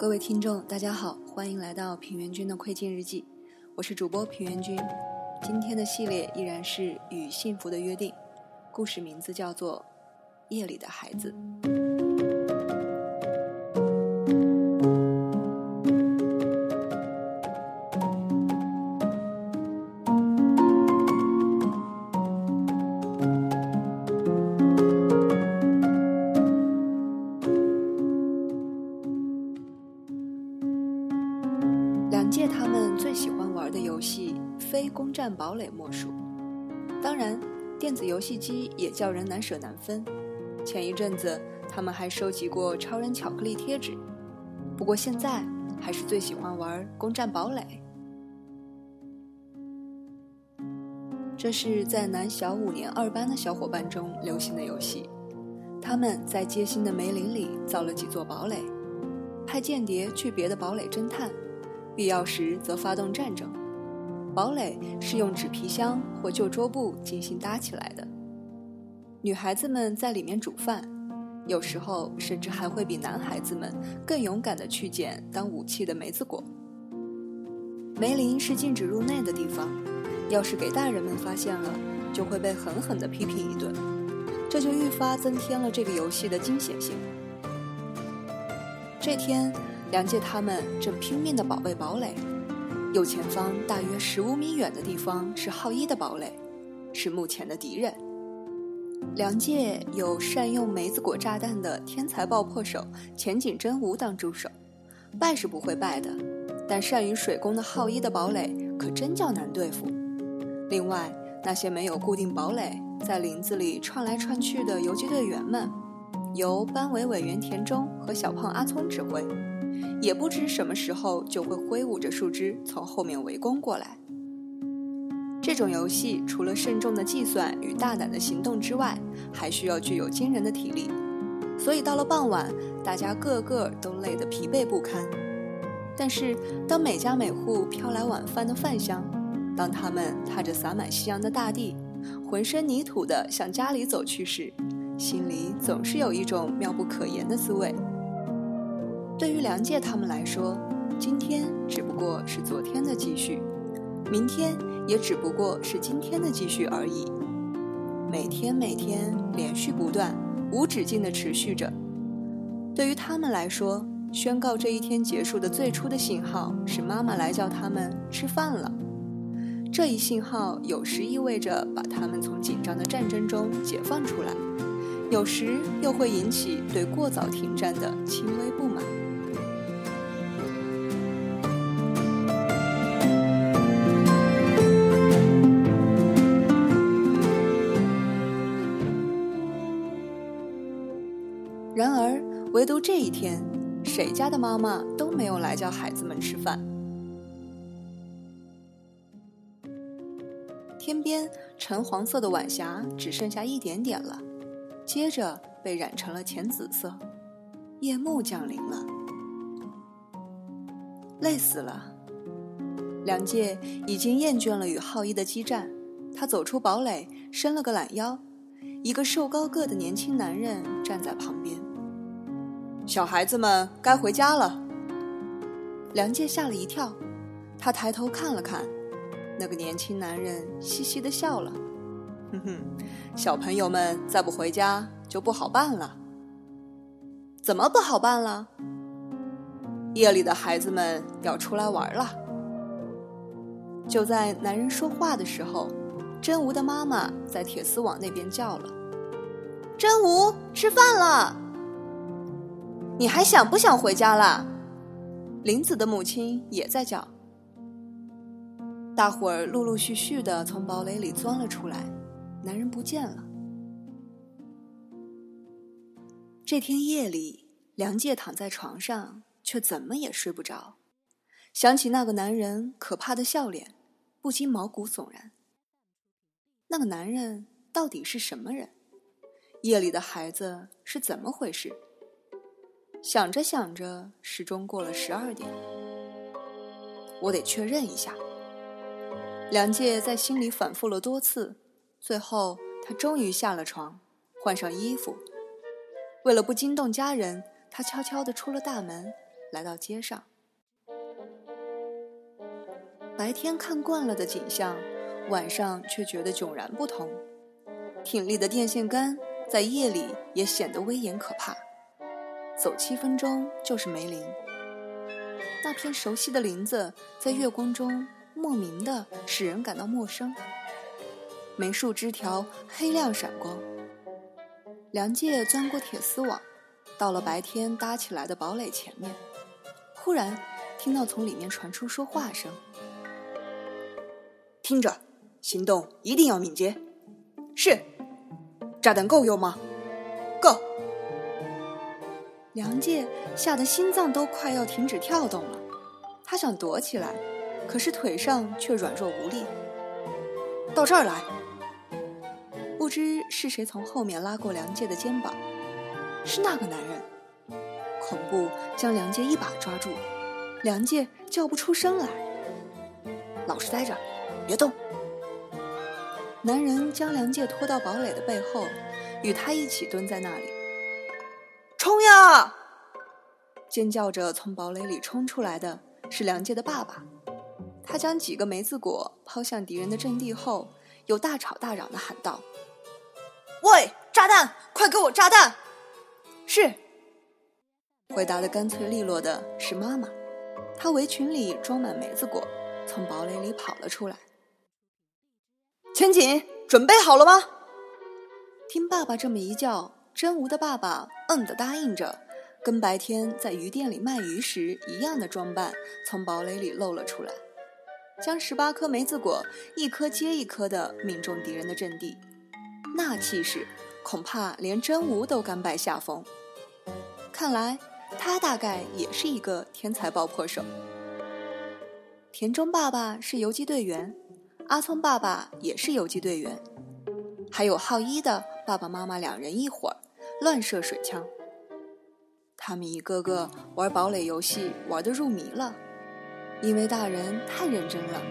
各位听众，大家好，欢迎来到平原君的窥镜日记，我是主播平原君。今天的系列依然是与幸福的约定，故事名字叫做《夜里的孩子》。游戏，非攻占堡垒莫属。当然，电子游戏机也叫人难舍难分。前一阵子，他们还收集过超人巧克力贴纸。不过现在，还是最喜欢玩攻占堡垒。这是在南小五年二班的小伙伴中流行的游戏。他们在街心的梅林里造了几座堡垒，派间谍去别的堡垒侦探。必要时则发动战争。堡垒是用纸皮箱或旧桌布精心搭起来的。女孩子们在里面煮饭，有时候甚至还会比男孩子们更勇敢地去捡当武器的梅子果。梅林是禁止入内的地方，要是给大人们发现了，就会被狠狠地批评一顿。这就愈发增添了这个游戏的惊险性。这天。梁介他们正拼命地保卫堡垒，右前方大约十五米远的地方是浩一的堡垒，是目前的敌人。梁介有善用梅子果炸弹的天才爆破手前景真吾当助手，败是不会败的，但善于水攻的浩一的堡垒可真叫难对付。另外，那些没有固定堡垒，在林子里窜来窜去的游击队员们，由班委委员田中和小胖阿聪指挥。也不知什么时候就会挥舞着树枝从后面围攻过来。这种游戏除了慎重的计算与大胆的行动之外，还需要具有惊人的体力。所以到了傍晚，大家个个都累得疲惫不堪。但是当每家每户飘来晚饭的饭香，当他们踏着洒满夕阳的大地，浑身泥土地向家里走去时，心里总是有一种妙不可言的滋味。对于梁介他们来说，今天只不过是昨天的继续，明天也只不过是今天的继续而已。每天每天连续不断、无止境地持续着。对于他们来说，宣告这一天结束的最初的信号是妈妈来叫他们吃饭了。这一信号有时意味着把他们从紧张的战争中解放出来，有时又会引起对过早停战的轻微不满。然而，唯独这一天，谁家的妈妈都没有来叫孩子们吃饭。天边橙黄色的晚霞只剩下一点点了，接着被染成了浅紫色。夜幕降临了，累死了。梁介已经厌倦了与浩一的激战，他走出堡垒，伸了个懒腰。一个瘦高个的年轻男人站在旁边。小孩子们该回家了。梁介吓了一跳，他抬头看了看，那个年轻男人嘻嘻的笑了：“哼哼，小朋友们再不回家就不好办了。怎么不好办了？夜里的孩子们要出来玩了。”就在男人说话的时候，真吾的妈妈在铁丝网那边叫了：“真吾，吃饭了。”你还想不想回家啦？林子的母亲也在叫。大伙儿陆陆续续的从堡垒里钻了出来，男人不见了。这天夜里，梁介躺在床上，却怎么也睡不着。想起那个男人可怕的笑脸，不禁毛骨悚然。那个男人到底是什么人？夜里的孩子是怎么回事？想着想着，时钟过了十二点。我得确认一下。梁介在心里反复了多次，最后他终于下了床，换上衣服。为了不惊动家人，他悄悄地出了大门，来到街上。白天看惯了的景象，晚上却觉得迥然不同。挺立的电线杆在夜里也显得威严可怕，走七分钟就是梅林。那片熟悉的林子在月光中莫名的使人感到陌生。梅树枝条黑亮闪光。梁介钻过铁丝网，到了白天搭起来的堡垒前面，忽然听到从里面传出说话声。听着，行动一定要敏捷。是，炸弹够用吗？够。梁介吓得心脏都快要停止跳动了，他想躲起来，可是腿上却软弱无力。到这儿来。不知是谁从后面拉过梁介的肩膀，是那个男人。恐怖将梁介一把抓住，梁介叫不出声来。老实待着。别动！男人将梁介拖到堡垒的背后，与他一起蹲在那里。冲呀！尖叫着从堡垒里冲出来的是梁介的爸爸。他将几个梅子果抛向敌人的阵地后，又大吵大嚷的喊道：“喂，炸弹！快给我炸弹！”是。回答的干脆利落的是妈妈。她围裙里装满梅子果，从堡垒里跑了出来。千锦，准备好了吗？听爸爸这么一叫，真吾的爸爸嗯的答应着，跟白天在鱼店里卖鱼时一样的装扮，从堡垒里露了出来，将十八颗梅子果一颗接一颗的命中敌人的阵地，那气势恐怕连真吾都甘拜下风。看来他大概也是一个天才爆破手。田中爸爸是游击队员。阿聪爸爸也是游击队员，还有浩一的爸爸妈妈两人一伙儿乱射水枪。他们一个个玩堡垒游戏玩得入迷了，因为大人太认真了，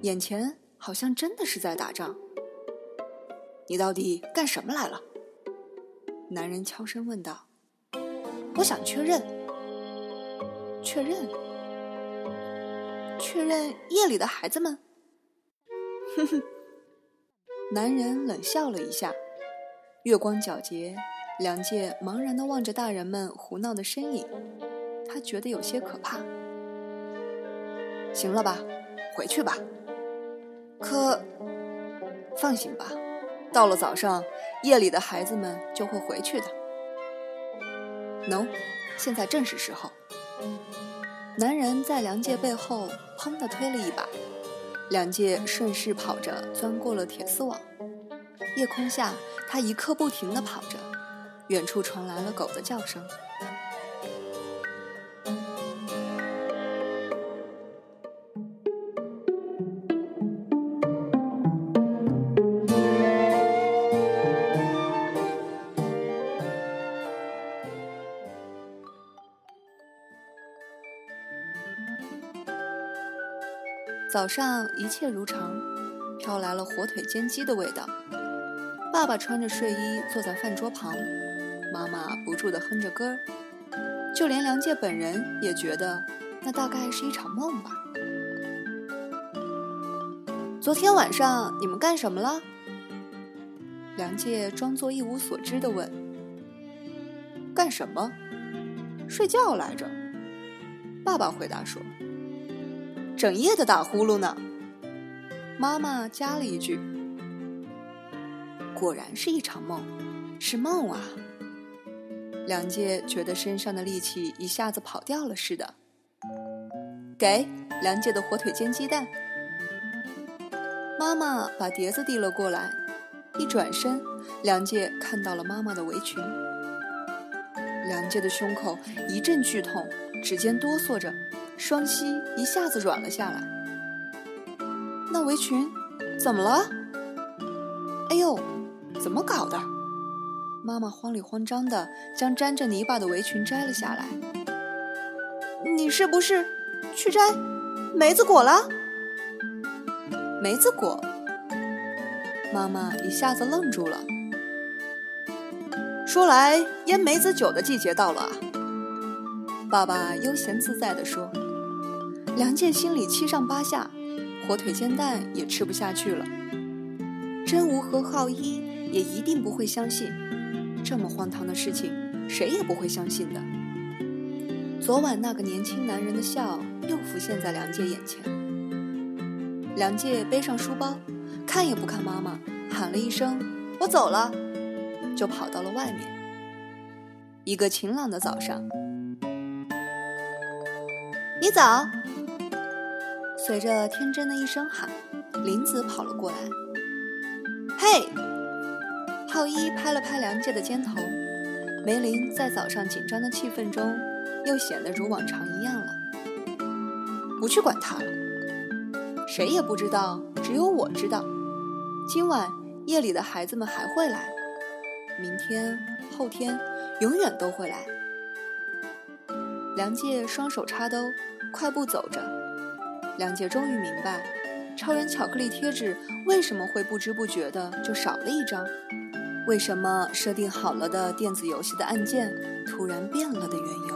眼前好像真的是在打仗。你到底干什么来了？男人悄声问道。我想确认，确认，确认夜里的孩子们。哼哼，男人冷笑了一下。月光皎洁，梁介茫然地望着大人们胡闹的身影，他觉得有些可怕。行了吧，回去吧。可，放心吧，到了早上，夜里的孩子们就会回去的。喏，现在正是时候。男人在梁介背后砰地推了一把。梁介顺势跑着钻过了铁丝网，夜空下，他一刻不停地跑着，远处传来了狗的叫声。早上一切如常，飘来了火腿煎鸡的味道。爸爸穿着睡衣坐在饭桌旁，妈妈不住地哼着歌儿。就连梁介本人也觉得，那大概是一场梦吧。昨天晚上你们干什么了？梁介装作一无所知地问。干什么？睡觉来着。爸爸回答说。整夜的打呼噜呢，妈妈加了一句：“果然是一场梦，是梦啊。”梁介觉得身上的力气一下子跑掉了似的。给梁介的火腿煎鸡蛋。妈妈把碟子递了过来，一转身，梁介看到了妈妈的围裙。梁介的胸口一阵剧痛，指尖哆嗦着。双膝一下子软了下来。那围裙怎么了？哎呦，怎么搞的？妈妈慌里慌张的将沾着泥巴的围裙摘了下来。你是不是去摘梅子果了？梅子果？妈妈一下子愣住了。说来，腌梅子酒的季节到了啊。爸爸悠闲自在地说。梁介心里七上八下，火腿煎蛋也吃不下去了。真吾和浩一也一定不会相信，这么荒唐的事情，谁也不会相信的。昨晚那个年轻男人的笑又浮现在梁介眼前。梁介背上书包，看也不看妈妈，喊了一声“我走了”，就跑到了外面。一个晴朗的早上，你早。随着天真的一声喊，林子跑了过来。嘿，浩一拍了拍梁介的肩头。梅林在早上紧张的气氛中，又显得如往常一样了。不去管他了，谁也不知道，只有我知道。今晚夜里的孩子们还会来，明天、后天，永远都会来。梁介双手插兜，快步走着。梁杰终于明白。超人巧克力贴纸为什么会不知不觉的就少了一张？为什么设定好了的电子游戏的按键突然变了的缘由？